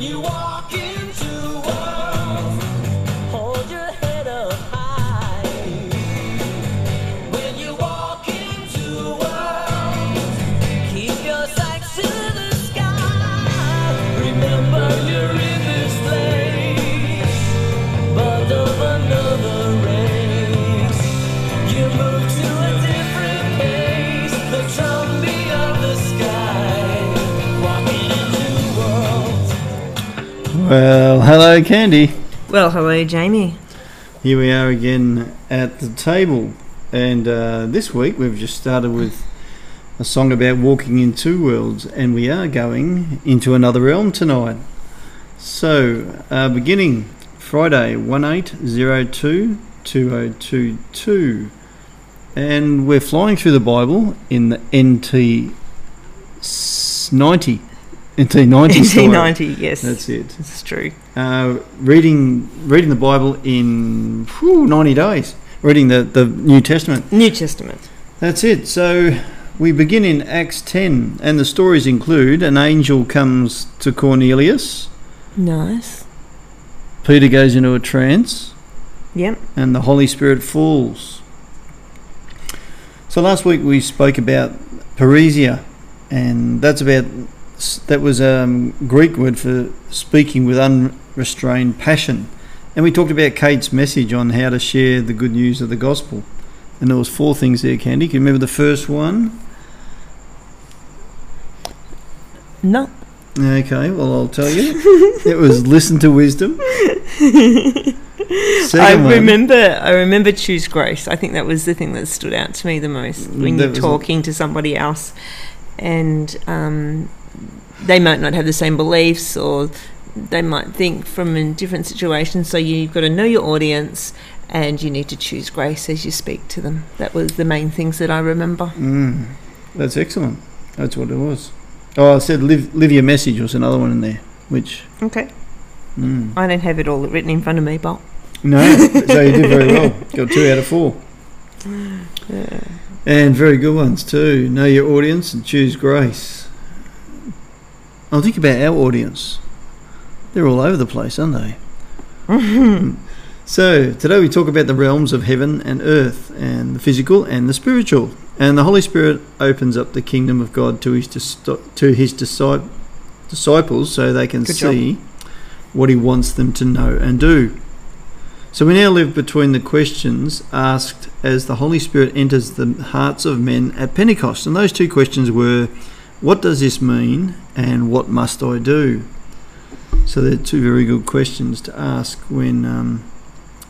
You walk Well, hello, Candy. Well, hello, Jamie. Here we are again at the table, and uh, this week we've just started with a song about walking in two worlds, and we are going into another realm tonight. So, uh, beginning Friday, 1802 2022, and we're flying through the Bible in the NT s- 90. NT 90 style. 1890, yes. That's it. It's true. Uh, reading reading the Bible in whew, 90 days. Reading the, the New Testament. New Testament. That's it. So we begin in Acts 10, and the stories include an angel comes to Cornelius, Nice. Peter goes into a trance, Yep. and the Holy Spirit falls. So last week we spoke about parrhesia, and that's about that was a um, Greek word for speaking with unrestrained passion. And we talked about Kate's message on how to share the good news of the gospel. And there was four things there, Candy. Can you remember the first one? No. Okay, well I'll tell you. it was listen to wisdom. I one- remember. I remember choose grace. I think that was the thing that stood out to me the most when That you're talking to somebody else, and um, they might not have the same beliefs, or they might think from a different situation. So you've got to know your audience, and you need to choose grace as you speak to them. That was the main things that I remember. Mm, that's excellent. That's what it was. Oh, I said live, live your message was another one in there, which Okay. mm. I don't have it all written in front of me, but no, so you did very well. Got two out of four, yeah. and very good ones too. Know your audience and choose grace. I'll think about our audience. They're all over the place, aren't they? So today we talk about the realms of heaven and earth, and the physical and the spiritual. And the Holy Spirit opens up the kingdom of God to his dis- to his disci- disciples, so they can Good job. see what He wants them to know and do. So we now live between the questions asked as the Holy Spirit enters the hearts of men at Pentecost, and those two questions were, "What does this mean?" and "What must I do?" So they're two very good questions to ask when um,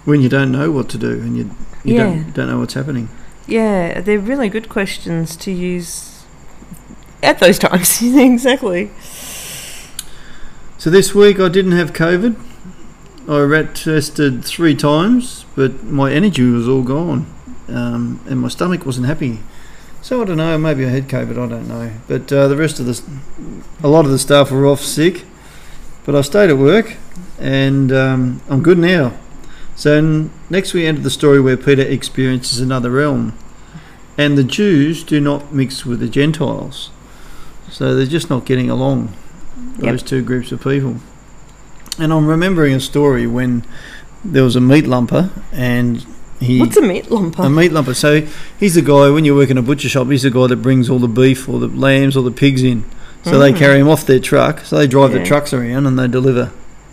when you don't know what to do and you you Yeah. don't don't know what's happening. Yeah, they're really good questions to use at those times. exactly. So this week I didn't have COVID. I rat tested three times, but my energy was all gone, um, and my stomach wasn't happy. So I don't know. Maybe I had COVID. I don't know. But uh, the rest of the, a lot of the staff were off sick, but I stayed at work, and um, I'm good now. So next we enter the story where Peter experiences another realm, and the Jews do not mix with the Gentiles, so they're just not getting along. Yep. Those two groups of people. And I'm remembering a story when there was a meat lumper, and he What's a meat lumper? a meat lumper. So he's the guy when you work in a butcher shop. He's the guy that brings all the beef or the lambs or the pigs in. So they Mm. carry them off their truck. So they drive Yeah. the trucks around and they deliver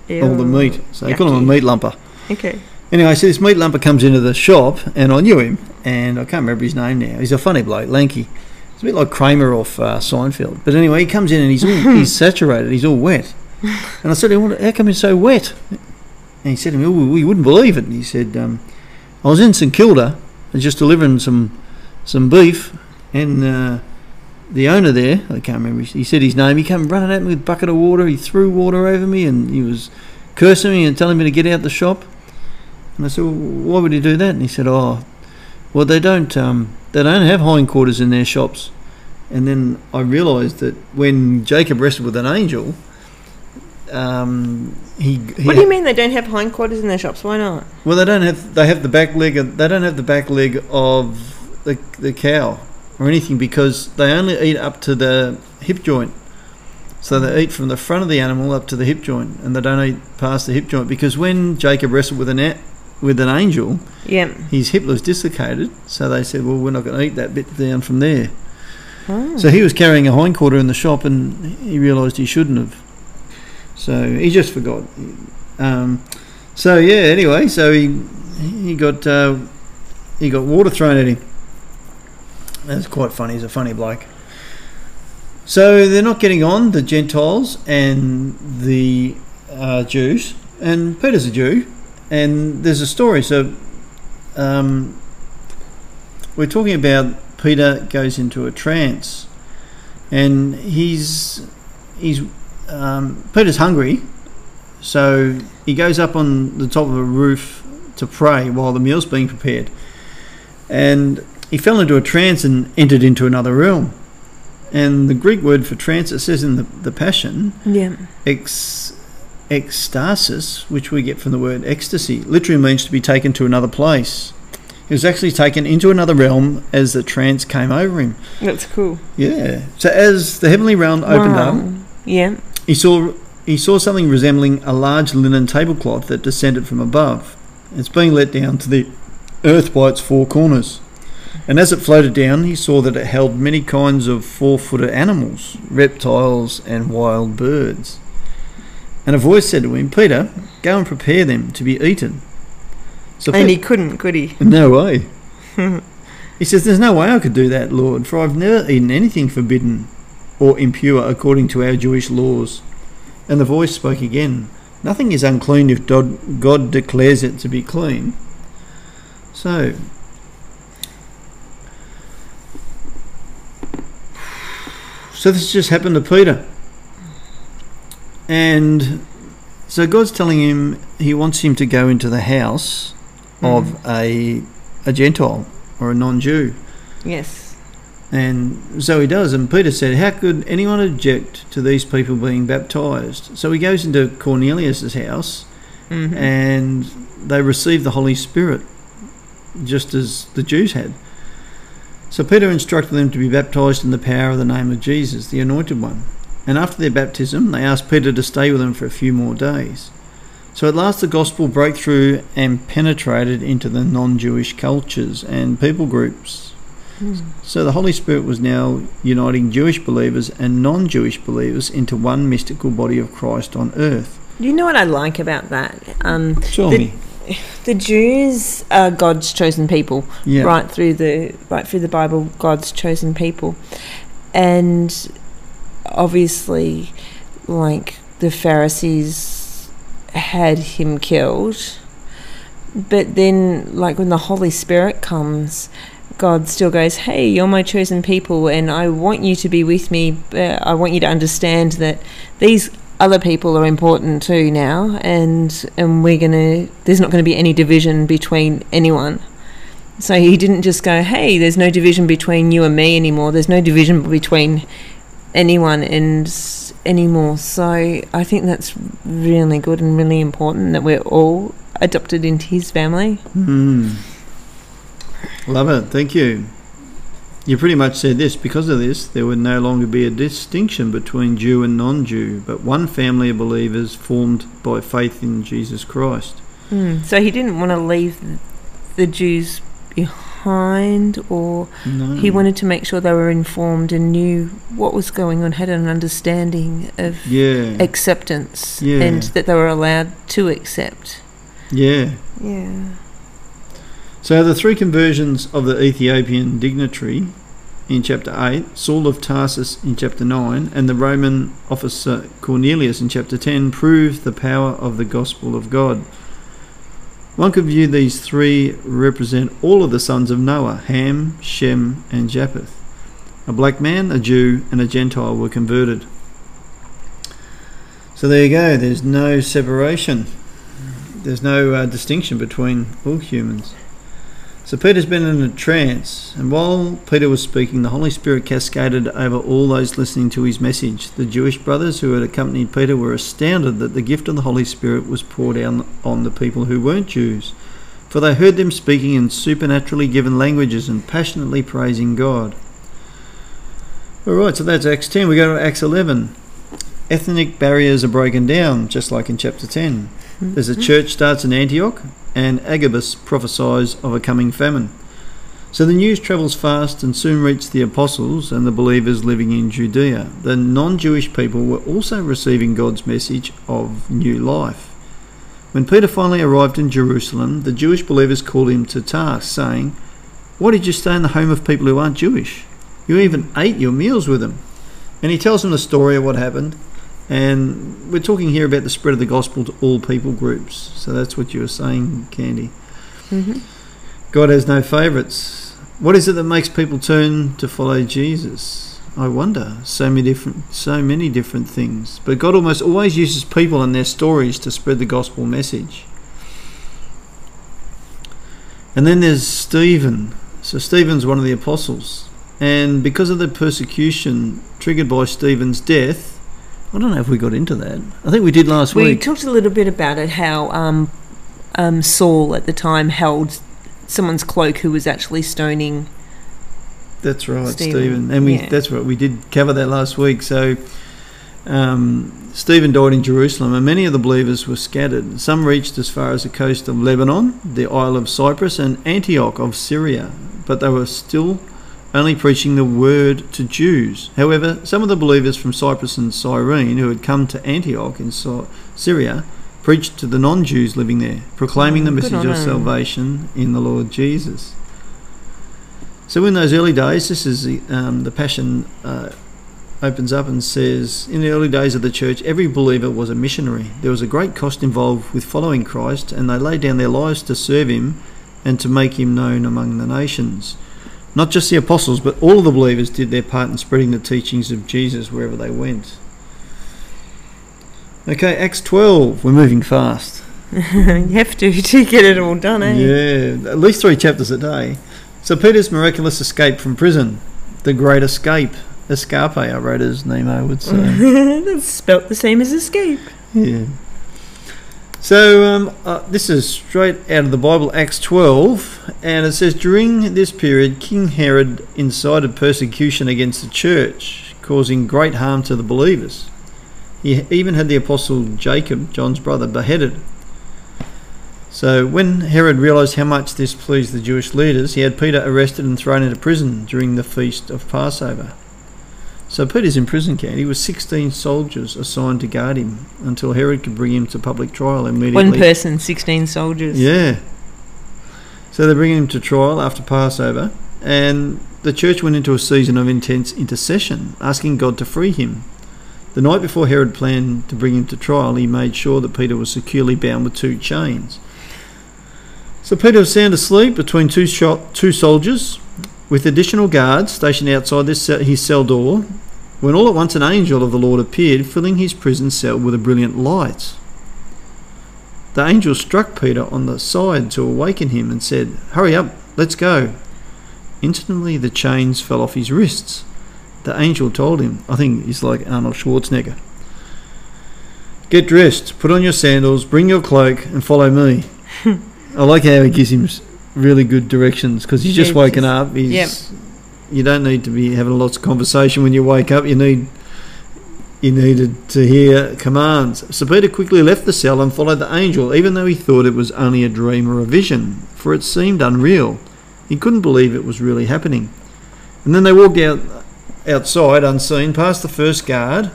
all the meat. So they call him a meat lumper. Okay. Anyway, so this meat lumper comes into the shop, and I knew him, and I can't remember his name now. He's a funny bloke, lanky. It's a bit like Kramer off uh, Seinfeld. But anyway, he comes in and he's all, he's saturated, he's all wet. And I said him, how come you're so wet? And he said to me, oh, you wouldn't believe it. And he said, um, I was in St Kilda, and just delivering some some beef, and uh, the owner there, I can't remember, he said his name, he came running at me with a bucket of water, he threw water over me, and he was cursing me and telling me to get out the shop. And I said, well, why would he do that? And he said, oh, well, they don't, um, they don't have hindquarters in their shops. And then I realised that when Jacob wrestled with an angel, um, he, he What do you mean they don't have hindquarters in their shops? Why not? well, they don't have. They have the back leg. Of, they don't have the back leg of the the cow or anything because they only eat up to the hip joint. So they eat from the front of the animal up to the hip joint, and they don't eat past the hip joint because when Jacob wrestled with an a- with an angel, Yeah. his hip was dislocated. So they said, "Well, we're not going to eat that bit down from there." Oh. So he was carrying a hindquarter in the shop, and he realised he shouldn't have. So he just forgot. Um, so yeah. Anyway, so he he got uh, he got water thrown at him. That's quite funny. He's a funny bloke. So they're not getting on, the Gentiles and the uh, Jews, and Peter's a Jew, and there's a story. So um, we're talking about Peter goes into a trance, and he's he's um, Peter's hungry, so he goes up on the top of a roof to pray while the meal's being prepared, and he fell into a trance and entered into another realm. And the Greek word for trance, it says in the, the Passion, Yeah. ex, ecstasis, which we get from the word ecstasy, literally means to be taken to another place. He was actually taken into another realm as the trance came over him. That's cool. Yeah. So as the heavenly realm opened Wow. up, Yeah. He saw he saw something resembling a large linen tablecloth that descended from above. It's being let down to the earth by its four corners. And as it floated down, he saw that it held many kinds of four-footed animals, reptiles, and wild birds. And a voice said to him, "Peter, go and prepare them to be eaten." So And he couldn't, could he? no way. he says, "There's no way I could do that, Lord, for I've never eaten anything forbidden or impure according to our Jewish laws." And the voice spoke again, "Nothing is unclean if God, declares it to be clean." So, so this just happened to Peter, and so God's telling him He wants him to go into the house mm. of a a Gentile or a non-Jew. Yes. And so he does. And Peter said, How could anyone object to these people being baptized? So he goes into Cornelius's house hmm and they receive the Holy Spirit just as the Jews had. So Peter instructed them to be baptized in the power of the name of Jesus, the Anointed One. And after their baptism, they asked Peter to stay with them for a few more days. So at last the gospel broke through and penetrated into the non Jewish cultures and people groups. So the Holy Spirit was now uniting Jewish believers and non Jewish believers into one mystical body of Christ on earth. You know what I like about that? Um, Tell the, me. the Jews are God's chosen people. Yeah. Right through the right through the Bible, God's chosen people, and obviously, like the Pharisees had him killed, but then, like when the Holy Spirit comes. God still goes, Hey, you're my chosen people, and I want you to be with me. But I want you to understand that these other people are important too now, and and we're gonna. There's not going to be any division between anyone. So he didn't just go, Hey, there's no division between you and me anymore. There's no division between anyone and anymore. So I think that's really good and really important that we're all adopted into his family. Hmm. Love it. Thank you. You pretty much said this. Because of this, there would no longer be a distinction between Jew and non Jew, but one family of believers formed by faith in Jesus Christ. Mm. So he didn't want to leave the Jews behind, or No. he wanted to make sure they were informed and knew what was going on, had an understanding of Yeah. acceptance, Yeah. and that they were allowed to accept. Yeah. Yeah. So the three conversions of the Ethiopian dignitary in chapter 8, Saul of Tarsus in chapter 9, and the Roman officer Cornelius in chapter 10 prove the power of the gospel of God. One could view these three represent all of the sons of Noah Ham, Shem, and Japheth. A black man, a Jew, and a Gentile were converted. So there you go, there's no separation, there's no uh, distinction between all humans. So Peter's been in a trance, and while Peter was speaking, the Holy Spirit cascaded over all those listening to his message. The Jewish brothers who had accompanied Peter were astounded that the gift of the Holy Spirit was poured out on the people who weren't Jews, for they heard them speaking in supernaturally given languages and passionately praising God. All right, so that's Acts 10. We go to Acts 11. ethnic barriers are broken down, just like in chapter 10. As a mm-hmm. church starts in Antioch, and Agabus prophesies of a coming famine. So the news travels fast and soon reached the apostles and the believers living in Judea. The non Jewish people were also receiving God's message of new life. When Peter finally arrived in Jerusalem, the Jewish believers called him to task, saying, Why did you stay in the home of people who aren't Jewish? You even ate your meals with them. And he tells them the story of what happened. And we're talking here about the spread of the gospel to all people groups. So that's what you were saying, Candy. Mhm. God has no favourites. What is it that makes people turn to follow Jesus? I wonder. So many different, so many different things. But God almost always uses people and their stories to spread the gospel message. And then there's Stephen. So Stephen's one of the apostles, and because of the persecution triggered by Stephen's death, I don't know if we got into that. I think we did last We week. We talked a little bit about it, how um, um, Saul at the time held someone's cloak who was actually stoning. That's right, Stephen, Stephen. And we yeah. that's right, we did cover that last week. So um, Stephen died in Jerusalem, and many of the believers were scattered. Some reached as far as the coast of Lebanon, the Isle of Cyprus, and Antioch of Syria, but they were still only preaching the word to Jews. However, some of the believers from Cyprus and Cyrene who had come to Antioch in Syria preached to the non Jews living there, proclaiming the message of salvation in the Lord Jesus. So, in those early days, this is the, um, the Passion uh, opens up and says, In the early days of the church, every believer was a missionary. There was a great cost involved with following Christ, and they laid down their lives to serve Him and to make Him known among the nations. Not just the apostles, but all of the believers did their part in spreading the teachings of Jesus wherever they went. Okay, Acts 12. We're moving fast. you have to to get it all done, eh? Yeah, at least three chapters a day. So Peter's miraculous escape from prison, the great escape, escape, I wrote as Nemo would say. That's spelt the same as escape. yeah. So um, uh, this is straight out of the Bible, Acts 12, and it says during this period, King Herod incited persecution against the church, causing great harm to the believers. He even had the apostle Jacob, John's brother, beheaded. So when Herod realized how much this pleased the Jewish leaders, he had Peter arrested and thrown into prison during the feast of Passover. So Peter's in prison camp. He was 16 soldiers assigned to guard him until Herod could bring him to public trial immediately. One person, 16 soldiers. Yeah. So they're bringing him to trial after Passover, and the church went into a season of intense intercession, asking God to free him. The night before Herod planned to bring him to trial, he made sure that Peter was securely bound with two chains. So Peter was sound asleep between two shot, two soldiers, with additional guards stationed outside this his cell door, when all at once an angel of the Lord appeared, filling his prison cell with a brilliant light. The angel struck Peter on the side to awaken him and said, Hurry up, let's go. Instantly the chains fell off his wrists. The angel told him, I think he's like Arnold Schwarzenegger. Get dressed, put on your sandals, bring your cloak, and follow me. I like how he gives him really good directions because he's just Yeah, woken just- up. He's, yep. You don't need to be having lots of conversation when you wake up. You need you needed to hear commands. So Peter quickly left the cell and followed the angel, even though he thought it was only a dream or a vision, for it seemed unreal. He couldn't believe it was really happening. And then they walked out outside unseen, past the first guard,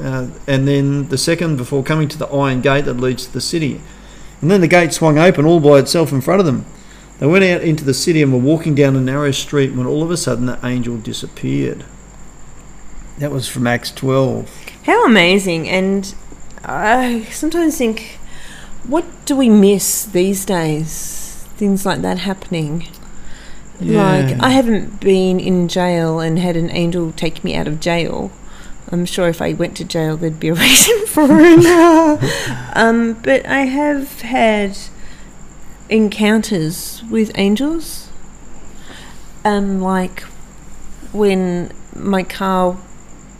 uh, and then the second before coming to the iron gate that leads to the city. And then the gate swung open all by itself in front of them. They went out into the city and were walking down a narrow street when all of a sudden the angel disappeared. That was from Acts 12. How amazing. And I sometimes think, what do we miss these days? Things like that happening. Like, I haven't been in jail and had an angel take me out of jail. I'm sure if I went to jail, there'd be a reason for it. um, but I have had encounters with angels. Um, like when my car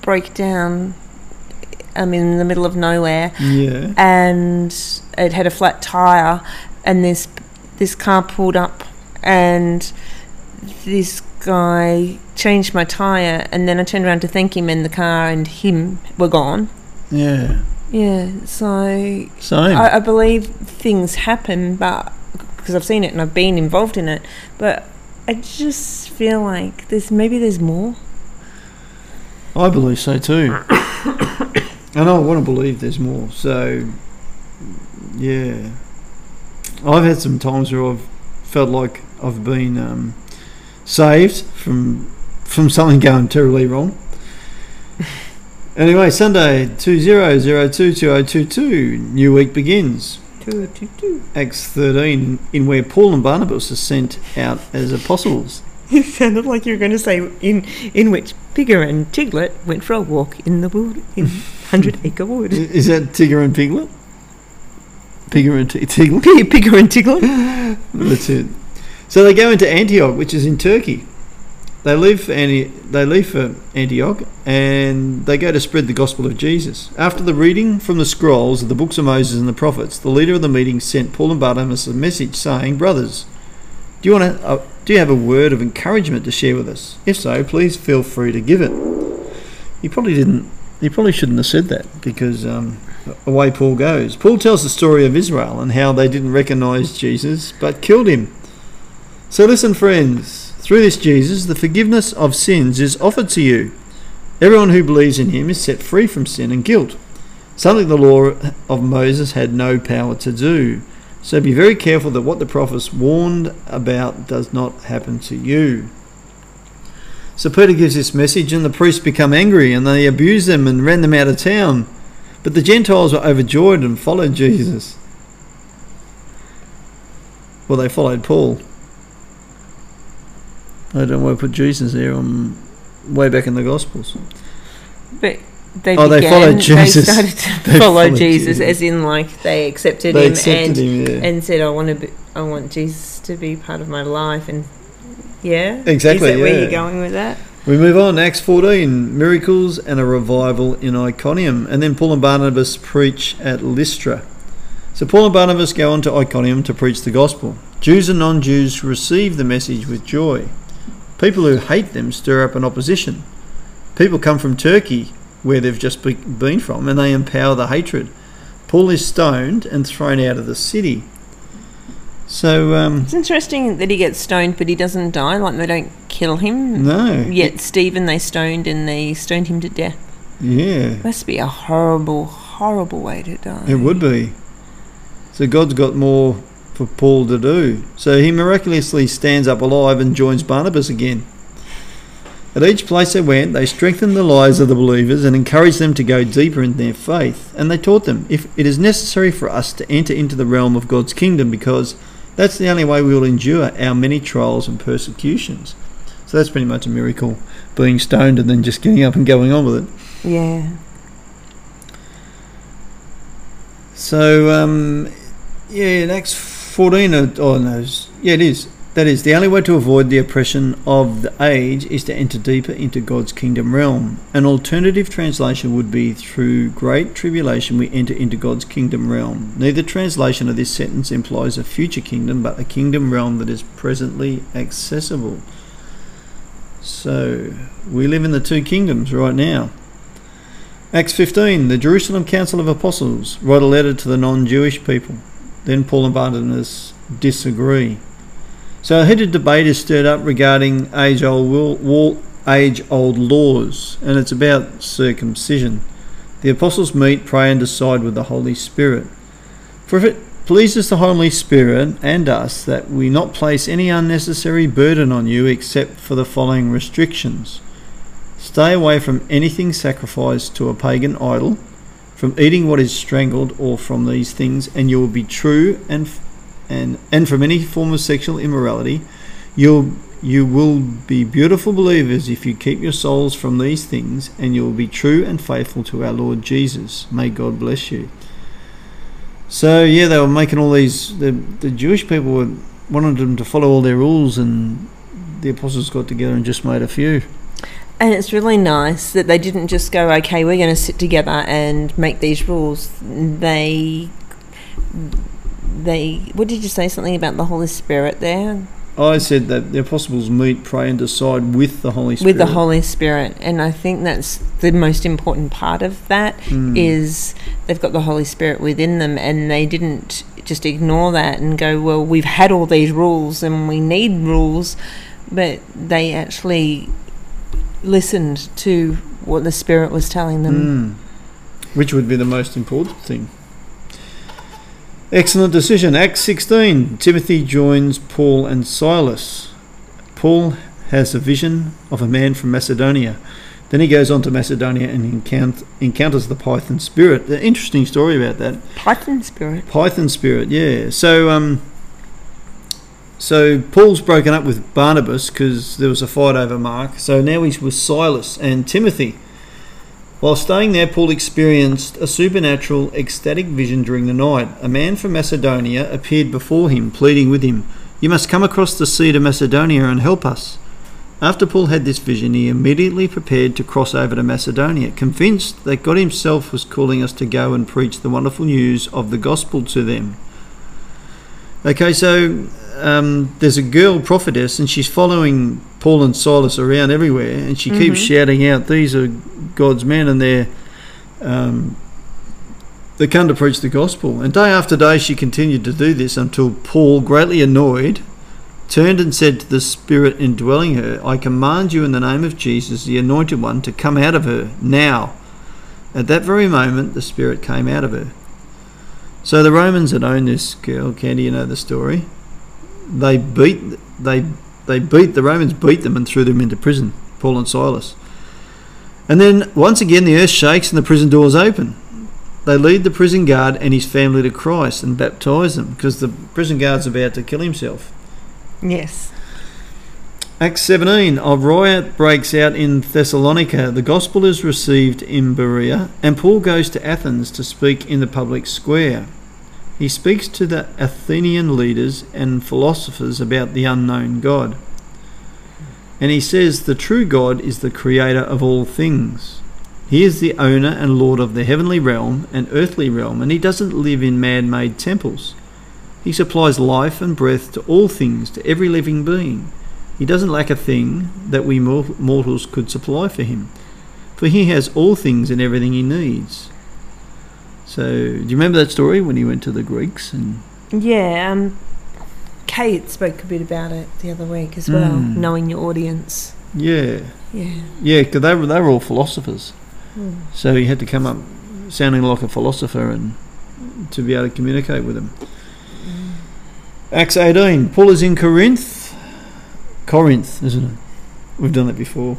broke down I'm in the middle of nowhere Yeah. and it had a flat tire and this this car pulled up and this guy changed my tire and then I turned around to thank him and the car and him were gone Yeah. Yeah, so Same. I, I believe things happen, but because I've seen it and I've been involved in it, but I just feel like there's maybe there's more. I believe so too. and I want to believe there's more. So, yeah. I've had some times where I've felt like I've been um, saved from from something going terribly wrong. anyway, Sunday, 20022022, new week begins. Acts 13, in where Paul and Barnabas are sent out as apostles. It sounded like you were going to say in in which Pigger and Tiglet went for a walk in the wood in Hundred Acre Wood. Is that Tigger and Piglet? Pigger and T- Tiglet? Pigger and Tiglet. That's it. So they go into Antioch, which is in Turkey. They leave for they leave for Antioch and they go to spread the gospel of Jesus. After the reading from the scrolls of the books of Moses and the prophets, the leader of the meeting sent Paul and Barnabas a message saying, "Brothers, do you want to, uh, do you have a word of encouragement to share with us? If so, please feel free to give it." He probably didn't. He probably shouldn't have said that because um, away Paul goes. Paul tells the story of Israel and how they didn't recognize Jesus but killed him. So listen, friends. Through this Jesus, the forgiveness of sins is offered to you. Everyone who believes in him is set free from sin and guilt, something the law of Moses had no power to do. So be very careful that what the prophets warned about does not happen to you. So Peter gives this message, and the priests become angry, and they abuse them and ran them out of town. But the Gentiles were overjoyed and followed Jesus. Well, they followed Paul. I don't want to put Jesus there. I'm way back in the Gospels. But they Oh, they began, followed Jesus. They started to They follow followed Jesus, Jesus. as in like they accepted They him accepted and him, yeah. and said, "I want to be, I want Jesus to be part of my life." And yeah, Exactly, Is that where yeah. you're going with that? We move on. Acts 14 miracles and a revival in Iconium. And then Paul and Barnabas preach at Lystra. So Paul and Barnabas go on to Iconium to preach the gospel. Jews and non Jews receive the message with joy. People who hate them stir up an opposition. People come from Turkey, where they've just be- been from, and they empower the hatred. Paul is stoned and thrown out of the city. So, um, It's interesting that he gets stoned, but he doesn't die. Like they don't kill him. no. Yet Stephen they stoned and they stoned him to death. Yeah. Must be a horrible, horrible way to die. It would be. So God's got more for Paul to do. So he miraculously stands up alive and joins Barnabas again. At each place they went, they strengthened the lives of the believers and encouraged them to go deeper in their faith. And they taught them, if it is necessary for us to enter into the realm of God's kingdom, because that's the only way we will endure our many trials and persecutions. So that's pretty much a miracle, being stoned and then just getting up and going on with it. Yeah. So, um, yeah, in Acts 14, uh, oh no, yeah, it is. That is, the only way to avoid the oppression of the age is to enter deeper into God's kingdom realm. An alternative translation would be through great tribulation we enter into God's kingdom realm. Neither translation of this sentence implies a future kingdom, but a kingdom realm that is presently accessible. So, we live in the two kingdoms right now. Acts 15, the Jerusalem Council of Apostles wrote a letter to the non Jewish people. Then Paul and Barnabas disagree. So a heated debate is stirred up regarding age old, age old laws, and it's about circumcision. The apostles meet, pray, and decide with the Holy Spirit. For if it pleases the Holy Spirit and us that we not place any unnecessary burden on you except for the following restrictions. Stay away from anything sacrificed to a pagan idol, from eating what is strangled, or from these things, and you will be true and and and from any form of sexual immorality. You'll you will be beautiful believers if you keep your souls from these things, and you will be true and faithful to our Lord Jesus. May God bless you. So yeah, they were making all these. The the Jewish people were, wanted them to follow all their rules, and the apostles got together and just made a few. And it's really nice that they didn't just go, okay, we're going to sit together and make these rules. They, they, what did you say? Something about the Holy Spirit there? I said that the apostles meet, pray, and decide with the Holy Spirit. with the Holy Spirit, and I think that's the most important part of that Mm. is they've got the Holy Spirit within them, and they didn't just ignore that and go, "Well, we've had all these rules, and we need rules," but they actually listened to what the Spirit was telling them. Mm. Which would be the most important thing. Excellent decision. Acts 16. Timothy joins Paul and Silas. Paul has a vision of a man from Macedonia. Then he goes on to Macedonia and encount- encounters the Python spirit. An interesting story about that. Python Spirit. Python spirit, yeah. So, um, so Paul's broken up with Barnabas because there was a fight over Mark. So now he's with Silas and Timothy. While staying there, Paul experienced a supernatural, ecstatic vision during the night. A man from Macedonia appeared before him, pleading with him, You must come across the sea to Macedonia and help us. After Paul had this vision, he immediately prepared to cross over to Macedonia, convinced that God Himself was calling us to go and preach the wonderful news of the gospel to them. Okay, so um, there's a girl prophetess, and she's following Paul and Silas around everywhere, and she keeps Mhm. shouting out, "These are God's men, and they're um, they come to preach the gospel." And day after day, she continued to do this until Paul, greatly annoyed, turned and said to the spirit indwelling her, "I command you in the name of Jesus, the Anointed One, to come out of her now." At that very moment, the spirit came out of her. So the Romans had owned this girl. Candy, you know the story. They beat they they beat the Romans beat them and threw them into prison. Paul and Silas. And then once again the earth shakes and the prison doors open. They lead the prison guard and his family to Christ and baptize them because the prison guard's about to kill himself. Yes. Acts 17, a riot breaks out in Thessalonica. The gospel is received in Berea, and Paul goes to Athens to speak in the public square. He speaks to the Athenian leaders and philosophers about the unknown God. And he says the true God is the creator of all things. He is the owner and lord of the heavenly realm and earthly realm, and he doesn't live in man made temples. He supplies life and breath to all things, to every living being. He doesn't lack a thing that we mortals could supply for him, for he has all things and everything he needs. So, do you remember that story when he went to the Greeks? And Yeah. Um, Kate spoke a bit about it the other week as well, Mm. knowing your audience. yeah, Yeah. yeah, because they were they were all philosophers. Mm. So he had to come up sounding like a philosopher and to be able to communicate with them. Acts 18. Paul is in Corinth. Corinth, isn't it? We've done that before.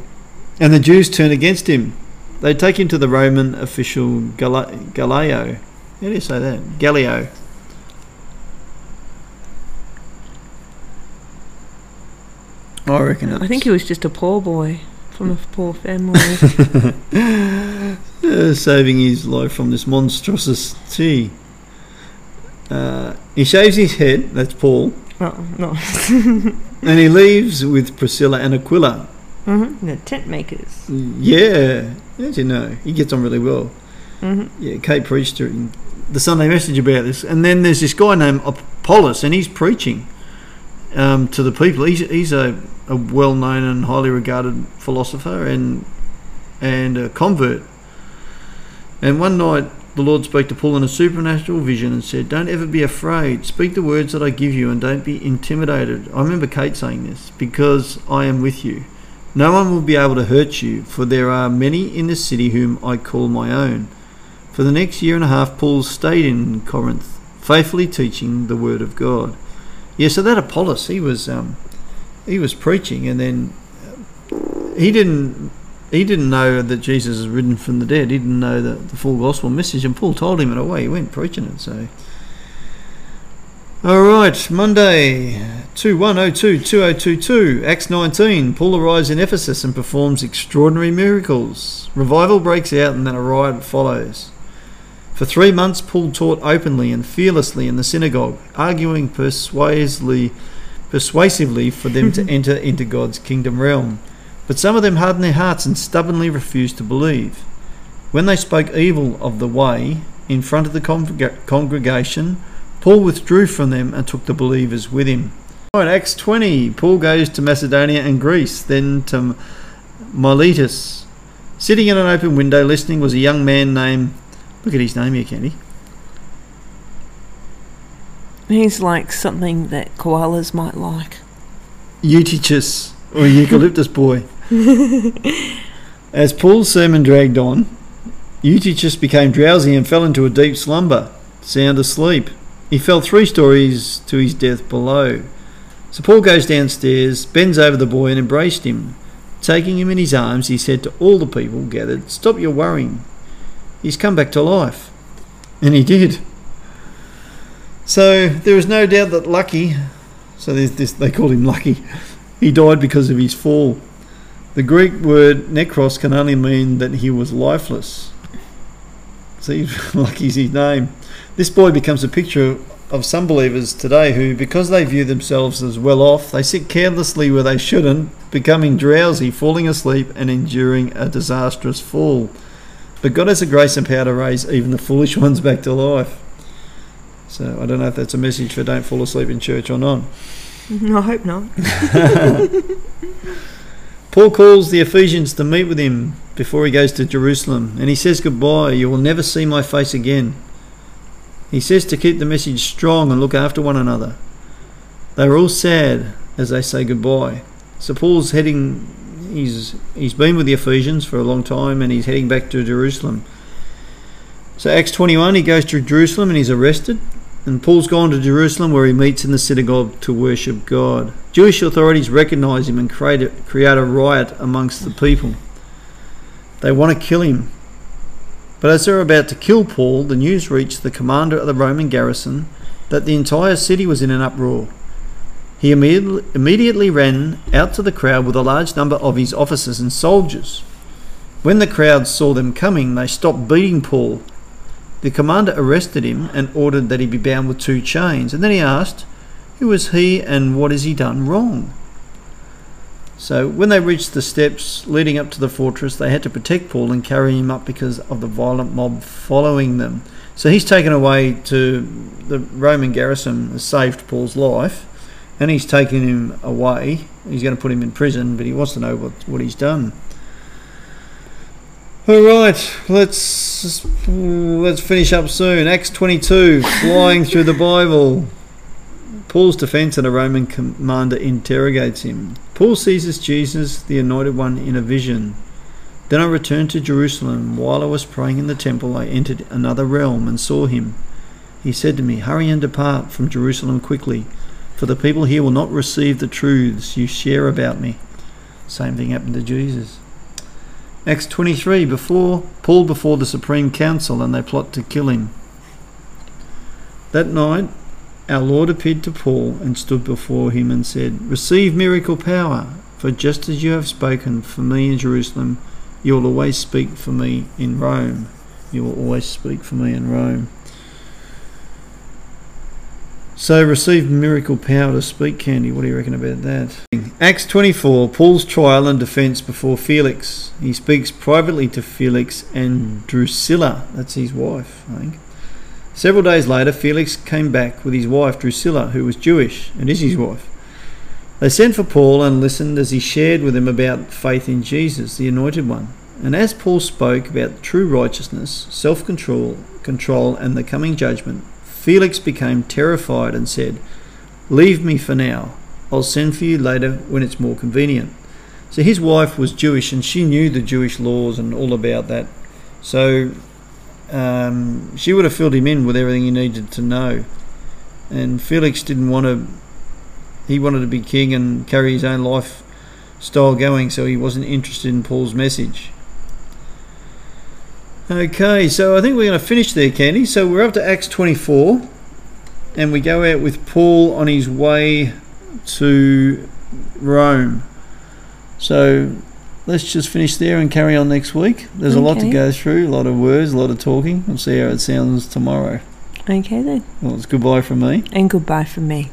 And the Jews turn against him. They take him to the Roman official Galileo. How do you say that? Gallio. I reckon I think he was just a poor boy from a poor family. uh, saving his life from this monstrosity. Uh, he shaves his head, that's Paul, oh, no. and he leaves with Priscilla and Aquila. Hmm The tent makers. Yeah, as you know, he gets on really well. hmm Yeah, Kate preached to in the Sunday message about this. And then there's this guy named Apollos, and he's preaching um, to the people. He's, he's a, a well known and highly regarded philosopher and, and a convert. And one night, the Lord spoke to Paul in a supernatural vision and said, Don't ever be afraid. Speak the words that I give you and don't be intimidated. I remember Kate saying this because I am with you. No one will be able to hurt you, for there are many in the city whom I call my own. For the next year and a half, Paul stayed in Corinth, faithfully teaching the word of God. Yeah, so that Apollos, he was um, he was preaching, and then uh, he didn't he didn't know that Jesus is risen from the dead. He didn't know the, the full gospel message, and Paul told him in a way. He went preaching it. So, all right, Monday, two one oh two two oh two two, Acts nineteen. Paul arrives in Ephesus and performs extraordinary miracles. Revival breaks out, and then a riot follows. For three months, Paul taught openly and fearlessly in the synagogue, arguing persuasively, persuasively for them to enter into God's kingdom realm. But some of them hardened their hearts and stubbornly refused to believe. When they spoke evil of the way in front of the congrega- congregation, Paul withdrew from them and took the believers with him. Right, Acts 20. Paul goes to Macedonia and Greece, then to Miletus. Sitting in an open window listening was a young man named. Look at his name here, Candy. He's like something that koalas might like. Eutychus, or Eucalyptus boy. As Paul's sermon dragged on, Eutychus became drowsy and fell into a deep slumber, sound asleep. He fell three stories to his death below. So Paul goes downstairs, bends over the boy, and embraced him. Taking him in his arms, he said to all the people gathered, Stop your worrying. He's come back to life. And he did. So there is no doubt that Lucky, so there's this, they called him Lucky, he died because of his fall. The Greek word necros can only mean that he was lifeless. See, Lucky's his name. This boy becomes a picture of some believers today who, because they view themselves as well off, they sit carelessly where they shouldn't, becoming drowsy, falling asleep, and enduring a disastrous fall. But God has the grace and power to raise even the foolish ones back to life. So I don't know if that's a message for don't fall asleep in church or not. I hope not. Paul calls the Ephesians to meet with him before he goes to Jerusalem, and he says goodbye. You will never see my face again. He says to keep the message strong and look after one another. They were all sad as they say goodbye. So Paul's heading. He's he's been with the Ephesians for a long time, and he's heading back to Jerusalem. So Acts 21, he goes to Jerusalem and he's arrested. And Paul's gone to Jerusalem where he meets in the synagogue to worship God. Jewish authorities recognize him and create a, create a riot amongst the people. They want to kill him. But as they were about to kill Paul, the news reached the commander of the Roman garrison that the entire city was in an uproar. He immediately, ran out to the crowd with a large number of his officers and soldiers. When the crowd saw them coming, they stopped beating Paul the commander arrested him and ordered that he be bound with two chains, and then he asked, Who is he and what has he done wrong? So, when they reached the steps leading up to the fortress, they had to protect Paul and carry him up because of the violent mob following them. So, he's taken away to the Roman garrison, has saved Paul's life, and he's taken him away. He's going to put him in prison, but he wants to know what, what he's done. All right, let's let's finish up soon. Acts 22, flying through the Bible. Paul's defense and a Roman commander interrogates him. Paul seizes Jesus, the anointed one, in a vision. Then I returned to Jerusalem. While I was praying in the temple, I entered another realm and saw him. He said to me, Hurry and depart from Jerusalem quickly, for the people here will not receive the truths you share about me. Same thing happened to Jesus. Acts 23, before Paul before the Supreme Council and they plot to kill him. That night, our Lord appeared to Paul and stood before him and said, Receive miracle power, for just as you have spoken for me in Jerusalem, you will always speak for me in Rome. You will always speak for me in Rome. So receive miracle power to speak, Candy. What do you reckon about that? Acts 24, Paul's trial and defence before Felix. He speaks privately to Felix and Drusilla, that's his wife, I think. Several days later, Felix came back with his wife Drusilla, who was Jewish and is his wife. They sent for Paul and listened as he shared with them about faith in Jesus, the Anointed One. And as Paul spoke about true righteousness, self control, control, and the coming judgment, Felix became terrified and said, Leave me for now. I'll send for you later when it's more convenient. So his wife was Jewish and she knew the Jewish laws and all about that. So um, she would have filled him in with everything he needed to know. And Felix didn't want to, he wanted to be king and carry his own lifestyle going, so he wasn't interested in Paul's message. Okay, so I think we're going to finish there, Candy. So we're up to Acts 24, and we go out with Paul on his way to Rome. So let's just finish there and carry on next week. There's a lot to go through, a lot of words, a lot of talking. We'll see how it sounds tomorrow. Okay then. Well, it's goodbye from me. And goodbye from me.